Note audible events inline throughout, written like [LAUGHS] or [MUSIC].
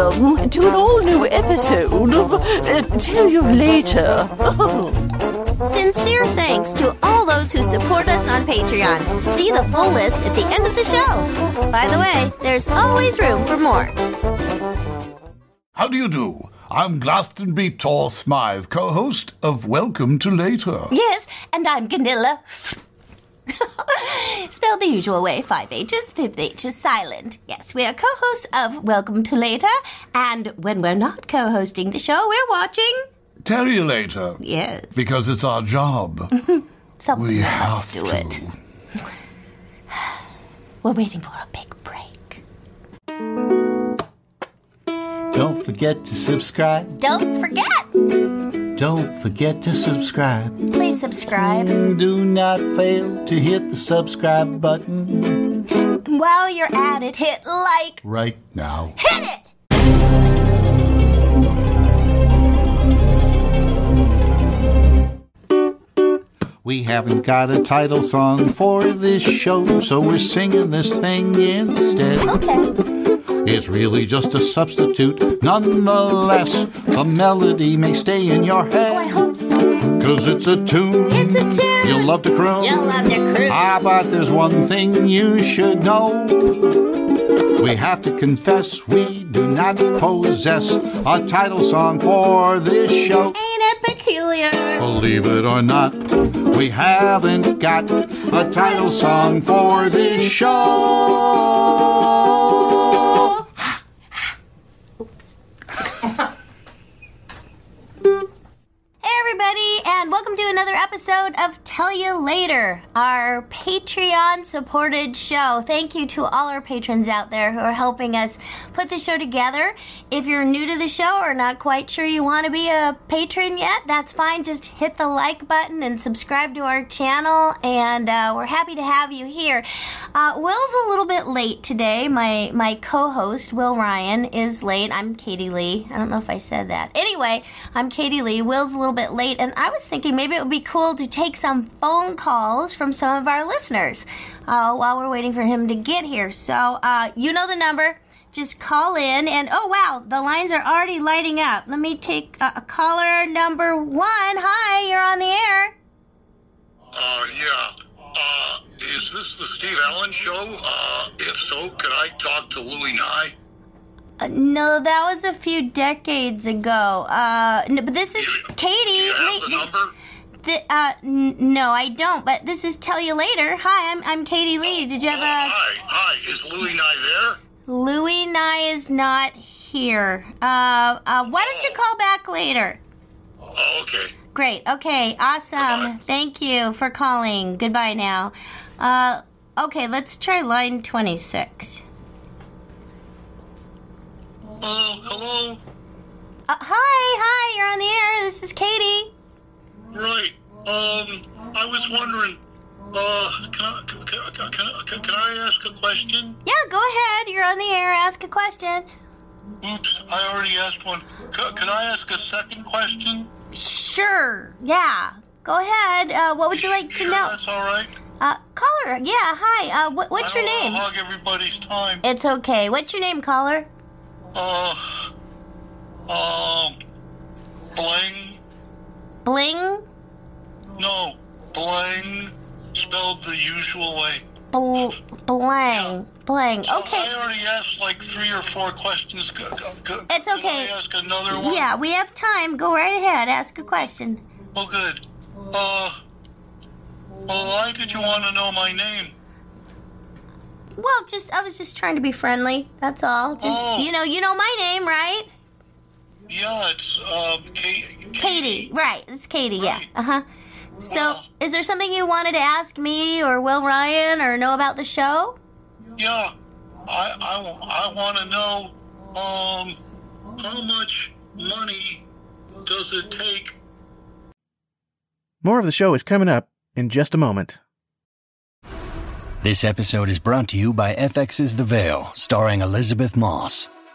welcome to an all new episode of uh, Tell You Later. [LAUGHS] Sincere thanks to all those who support us on Patreon. See the full list at the end of the show. By the way, there's always room for more. How do you do? I'm Glastonbury Tor Smythe, co-host of Welcome to Later. Yes, and I'm Ganilla. Spelled the usual way, five H's, fifth H is silent. Yes, we are co hosts of Welcome to Later, and when we're not co hosting the show, we're watching. Tell you later. Yes. Because it's our job. [LAUGHS] Someone We must have do to. it. [SIGHS] We're waiting for a big break. Don't forget to subscribe. Don't forget, Don't forget to subscribe. please subscribe. Do not fail to hit the subscribe button While you're at it, hit like. right now. Hit it! We haven't got a title song for this show, so we're singing this thing instead. Okay. It's really just a substitute. Nonetheless, the melody may stay in your head. Oh, I hope so. Cause it's a tune. It's a tune. You'll love to croon. You'll love to cruise. Ah, but there's one thing you should know. We have to confess we do not possess a title song for this show. Ain't it peculiar? Believe it or not, we haven't got a title song for this show. Welcome to another episode of Tell You Later, our Patreon supported show. Thank you to all our patrons out there who are helping us put the show together. If you're new to the show or not quite sure you want to be a patron yet, that's fine. Just hit the like button and subscribe to our channel, and uh, we're happy to have you here. Uh, Will's a little bit late today. My my co-host Will Ryan is late. I'm Katie Lee. I don't know if I said that. Anyway, I'm Katie Lee. Will's a little bit late, and I was thinking maybe it would be cool to take some phone calls from some of our listeners uh, while we're waiting for him to get here. So uh, you know the number. Just call in, and oh wow, the lines are already lighting up. Let me take uh, a caller number one. Hi, you're on the air. Uh, yeah. Uh, is this the Steve Allen show? Uh, if so, could I talk to Louis Nye? Uh, no, that was a few decades ago. Uh, no, but this is Katie. Do you have Wait, the number? Th- uh, n- no, I don't. But this is Tell You Later. Hi, I'm I'm Katie Lee. Did you Oh, have a hi, hi. Is Louis Nye there? Louis Nye is not here. Uh, uh, why don't you call back later? Oh, okay. Great. Okay. Awesome. Thank you for calling. Goodbye now. Uh, okay, let's try line 26. Uh, hello? Uh, hi, hi, you're on the air. This is Katie. Um, I was wondering, uh, can I, can, can, can, can, I ask a question? Yeah, go ahead. You're on the air. Ask a question. Oops, I already asked one. C- can I ask a second question? Sure. Yeah. Go ahead. Uh, what would you like to Sure, know? That's all right. Uh, caller. Yeah. Hi. Uh, what, what's your name? hog everybody's time. It's okay. What's your name, caller? Uh, um, Bling? Bling. No, Bling, spelled the usual way. Bl- blang. Blang. So Okay. I already asked like three or four questions. It's Can okay. I ask another one? Yeah, we have time. Go right ahead. Ask a question. Oh, good. Uh, well, why did you want to know my name? Well, just I was just trying to be friendly. That's all. Just Oh. you know, you know my name, right? Yeah, it's, um, Kate. Katie. Right. It's Katie. Yeah. Uh huh. So, is there something you wanted to ask me or Will Ryan or know about the show? Yeah, I, I, I want to know, um, how much money does it take More of the show is coming up in just a moment. This episode is brought to you by FX's The Veil, starring Elisabeth Moss.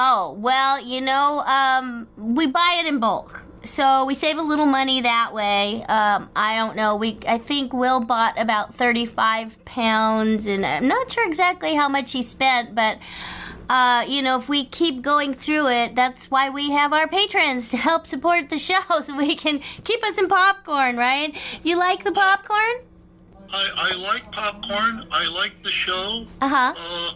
Oh, well, you know, um, we buy it in bulk. So we save a little money that way. Um, I don't know. We I think Will bought about 35 pounds and I'm not sure exactly how much he spent, but uh, you know, if we keep going through it, that's why we have our patrons to help support the show [LAUGHS] so we can keep us in popcorn, right? You like the popcorn? I, I like popcorn. I like the show. Uh-huh. Uh,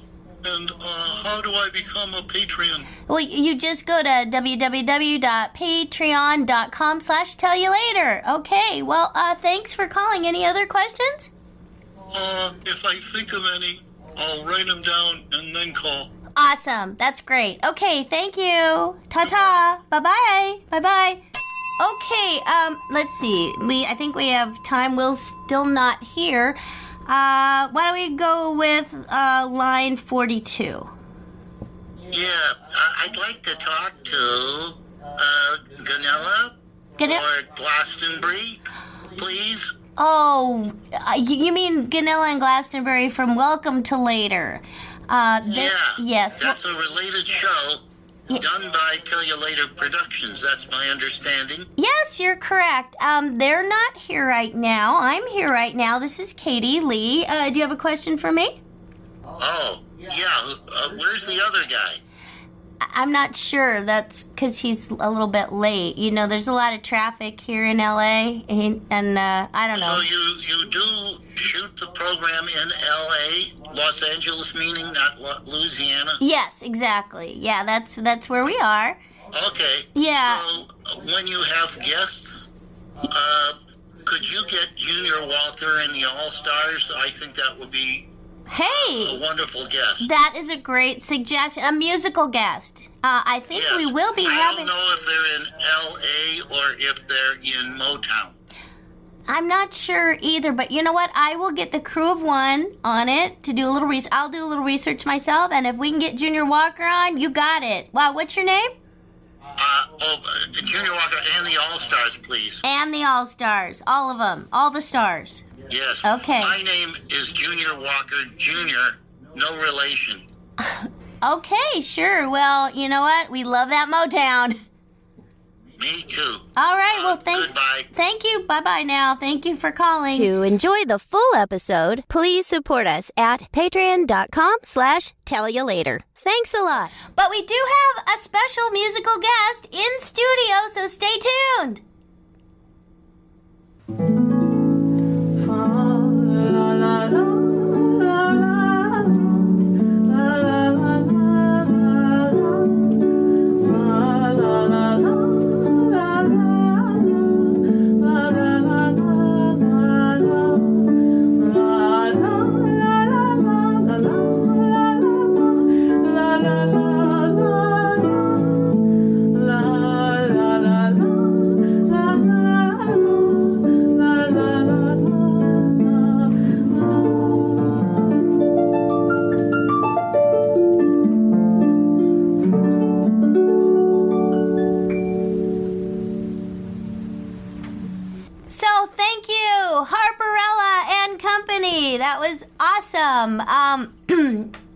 and uh, how do I become a Patreon? Well, you just go to www.patreon.com slash tell you later. Okay, well, uh, thanks for calling. Any other questions? Uh, if I think of any, I'll write them down and then call. Awesome. That's great. Okay, thank you. Ta-ta. Bye-bye. Bye-bye. Okay, um, let's see. We I think we have time. Will's still not here. Uh, why don't we go with uh, line 42? Yeah, I'd like to talk to uh, Ganella Ganella- or Glastonbury, please. Oh, uh, you mean Ganilla and Glastonbury from Welcome to Later. Uh, they- Yeah. Yes. well- That's a related show done by Tell You Later Productions. That's my understanding. Yes, you're correct. Um, they're not here right now. I'm here right now. This is Katie Lee. Uh, do you have a question for me? Oh, yeah. Uh, where's the other guy? I'm not sure. That's because he's a little bit late. You know, there's a lot of traffic here in LA, and, and uh, I don't know. So you you do shoot the program in L.A., Los Angeles, meaning not Louisiana. Yes, exactly. Yeah, that's that's where we are. Okay. Yeah. So when you have guests, uh, could you get Junior Walker and the All Stars? I think that would be a Hey, wonderful guest. that is a great suggestion. A musical guest. Uh, I think Yes. we will be I having. don't know if they're in L.A. or if they're in Motown. I'm not sure either, but you know what? I will get the crew of one on it to do a little research. I'll do a little research myself, and if we can get Junior Walker on, you got it. Wow, what's your name? Uh, oh, uh, Junior Walker and the All Stars, please. And the All Stars, all of them, all the stars. Yes. Okay. My name is Junior Walker Jr., no relation. [LAUGHS] Okay, sure. Well, you know what? We love that Motown. [LAUGHS] Me too. All right. Well, uh, thank Goodbye. thank you. Bye bye now. Thank you for calling. To enjoy the full episode, please support us at patreon.com slash tell you later. Thanks a lot. But we do have a special musical guest in studio, so stay tuned.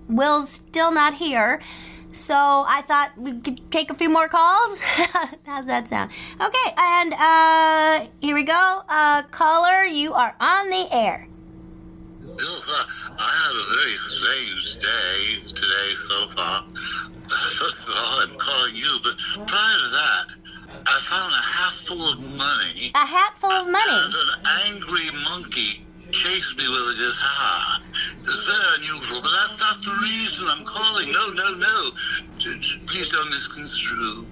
Will's still not here, so I thought we could take a few more calls. [LAUGHS] How's that sound? Okay, and uh, here we go. Uh, caller, you are on the air. I had a very strange day today so far. [LAUGHS] First of all, I'm calling you, but prior to that, I found a hat full of money. A hat full of money. And an angry monkey chased me with a guitar. It's very unusual, but that's not the reason I'm calling. No, no, no. Please don't misconstrue.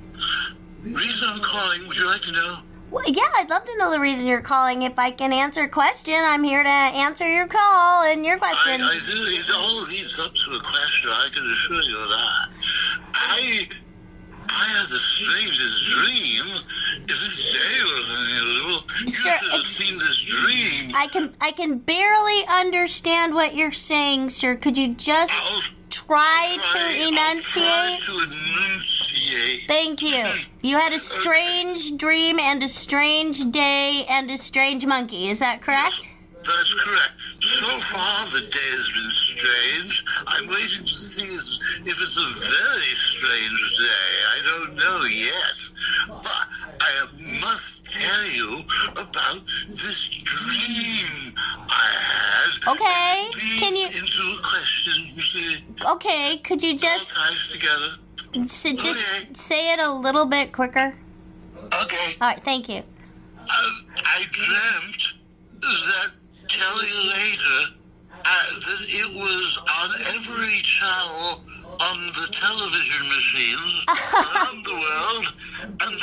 Reason I'm calling, would you like to know? Well, yeah, I'd love to know the reason you're calling. If I can answer a question, I'm here to answer your call and your I, question. I do. It all leads up to a question. I can assure you of that. I, I had the strangest dream. If this day was unusual, you Sir, should have ex- seen this dream. I can I can barely understand what you're saying, sir. Could you just I'll try to Try- Try enunciate? to enunciate. Thank you. Hmm. You had a strange dream and a strange day and a strange monkey. Is that correct? That's correct. So far, the day has been strange. I'm waiting to see if it's a very strange day. I don't know yet. But I must tell you about this dream I had. Okay, can you- into a question, you see. Okay, could you All just ties together. s- just Okay. say it a little bit quicker? Okay. All right, thank you. Um, I dreamt that tell you later uh, that it was on every channel on the television machines [LAUGHS] around the world,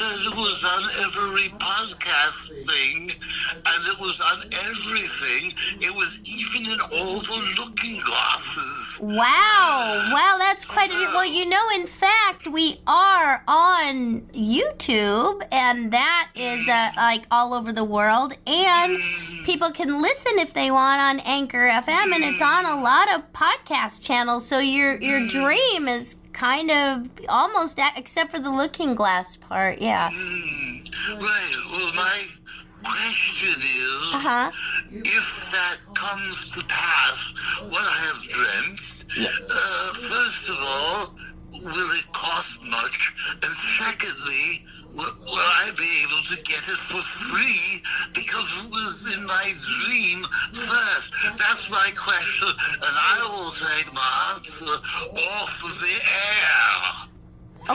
it was on every podcast thing, and it was on everything. It was even in all the looking glasses. Wow, wow, that's quite a well. You know, in fact, we are on YouTube, and that is uh, like all over the world, and people can listen if they want on Anchor FM, and it's on a lot of podcast channels. So your your dream is kind of almost, a- except for the looking glass part, yeah. Hmm. Right. Well, my question is. Uh huh. if that comes to pass, what I have dreamt, uh, first of all, will it cost much? And secondly, will, will I be able to get it for free because it was in my dream first? That's my question, and I will take my answer off the air.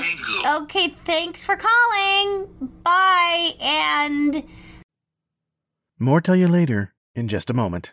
Thank you. Okay, thanks for calling. Bye, and. More tell you later in just a moment.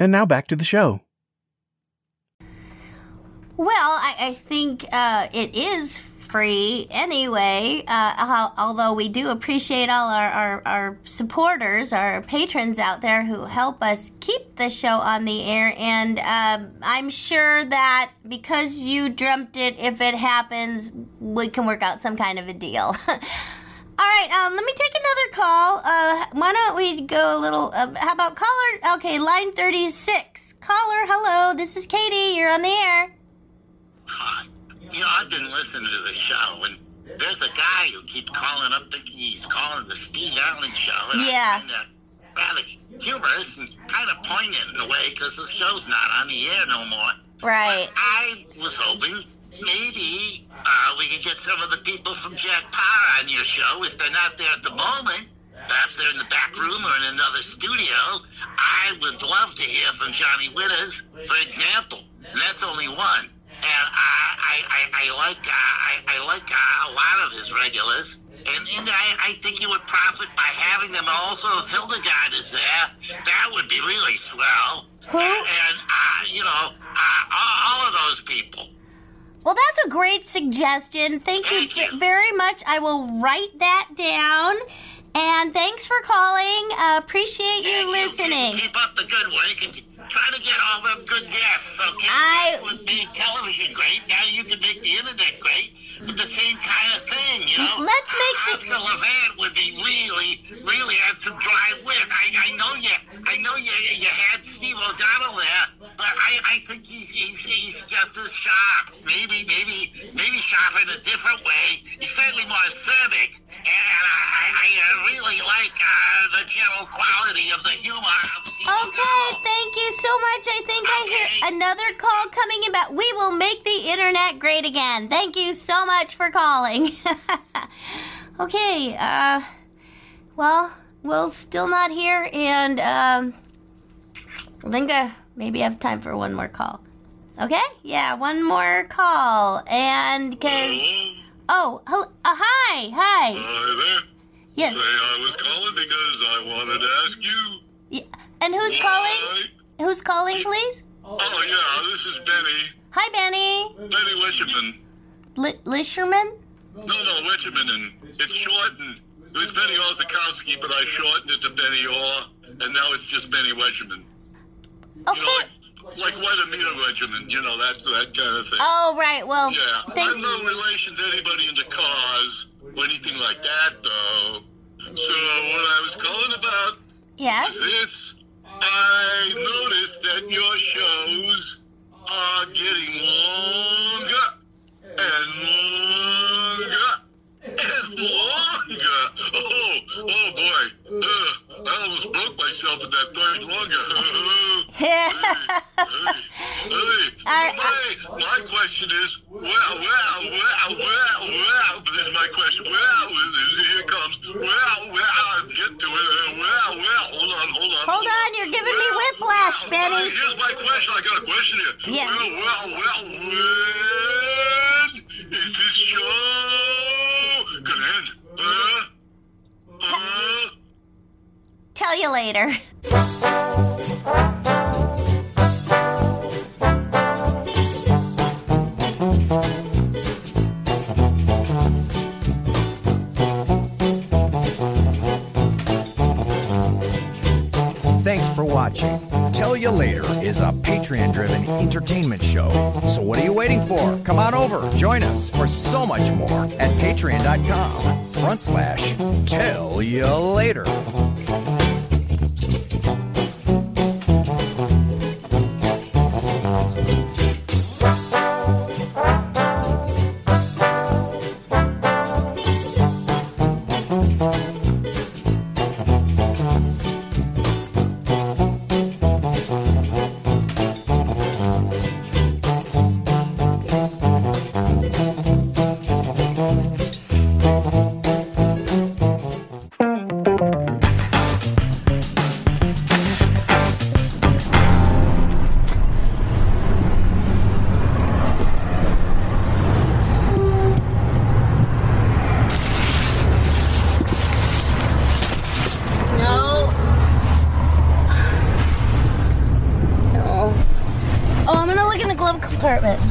And now back to the show. Well, I, I think uh, it is free anyway, uh, although we do appreciate all our, our, our supporters, our patrons out there who help us keep the show on the air. And um, I'm sure that because you dreamt it, if it happens, we can work out some kind of a deal. [LAUGHS] All right, um, let me take another call. Uh, why don't we go a little? Uh, how about caller? Okay, line thirty-six. Caller, hello. This is Katie. You're on the air. You know, I've been listening to the show, and there's a guy who keeps calling up thinking he's calling the Steve Allen show. And Yeah. I rather humorous and kind of poignant in a way because the show's not on the air no more. Right. I was hoping maybe uh, we could get some of the people from Jack Paar on your show if they're not there at the moment. Perhaps they're in the back room or in another studio. I would love to hear from Johnny Winters, for example. And that's only one. And I, I, I, I like uh, I, I like uh, a lot of his regulars. And, and I, I think you would profit by having them. Also, if Hildegarde is there, that would be really swell. Who? And, uh, you know, uh, all, of those people. Well, that's a great suggestion. Thank you Thank you. v- very much. I will write that down. And thanks for calling. Uh, appreciate you Thank listening. Keep, keep up the good work and try to get all them good guests, okay? I- That would make television great. Now you can make the internet great. But the same kind of thing, you know? Let's make the- Oscar Levant would be really, really had some dry wit. I, I know you, I know you, you had Steve O'Donnell there, but I, I think he's, he's, he's just as sharp. Maybe, maybe, maybe sharp in a different way. He's certainly more acerbic, and, I, I, uh, really like uh, the general quality of the humor of Okay, thank you so much. I think I hear another call coming in. But we will make the internet great again. Thank you so much for calling. [LAUGHS] okay, uh, well, Will's still not here, and um, I think I maybe have time for one more call. Okay, yeah, one more call, and because oh, hello, uh, hi, hi, Hi there. yes, Say I was calling because I wanted to ask you yeah. and who's calling? Who's calling, please? Oh, yeah, this is Benny. Hi, Benny. Benny Wisherman. Li- Lisherman? No, no, Wisherman, and it's shortened. It was Benny Orzakowski, but I shortened it to Benny Orr, and now it's just Benny Wedgerman. Okay. You know, like, like White Amino Regimen, you know, that, that kind of thing. Oh, right. Well, Yeah, thank I'm no relation to anybody in the cause or anything like that, though. So what I was calling about Yes? is this: I noticed that your shows are getting longer and longer and longer. Oh, oh boy! Uh, I almost broke myself at that third longer. [LAUGHS] my, my question is, Thanks for watching. Tell You Later is a Patreon driven entertainment show. So what are you waiting for? Come on over, join us for so much more at patreon.com front slash tell you later. Glove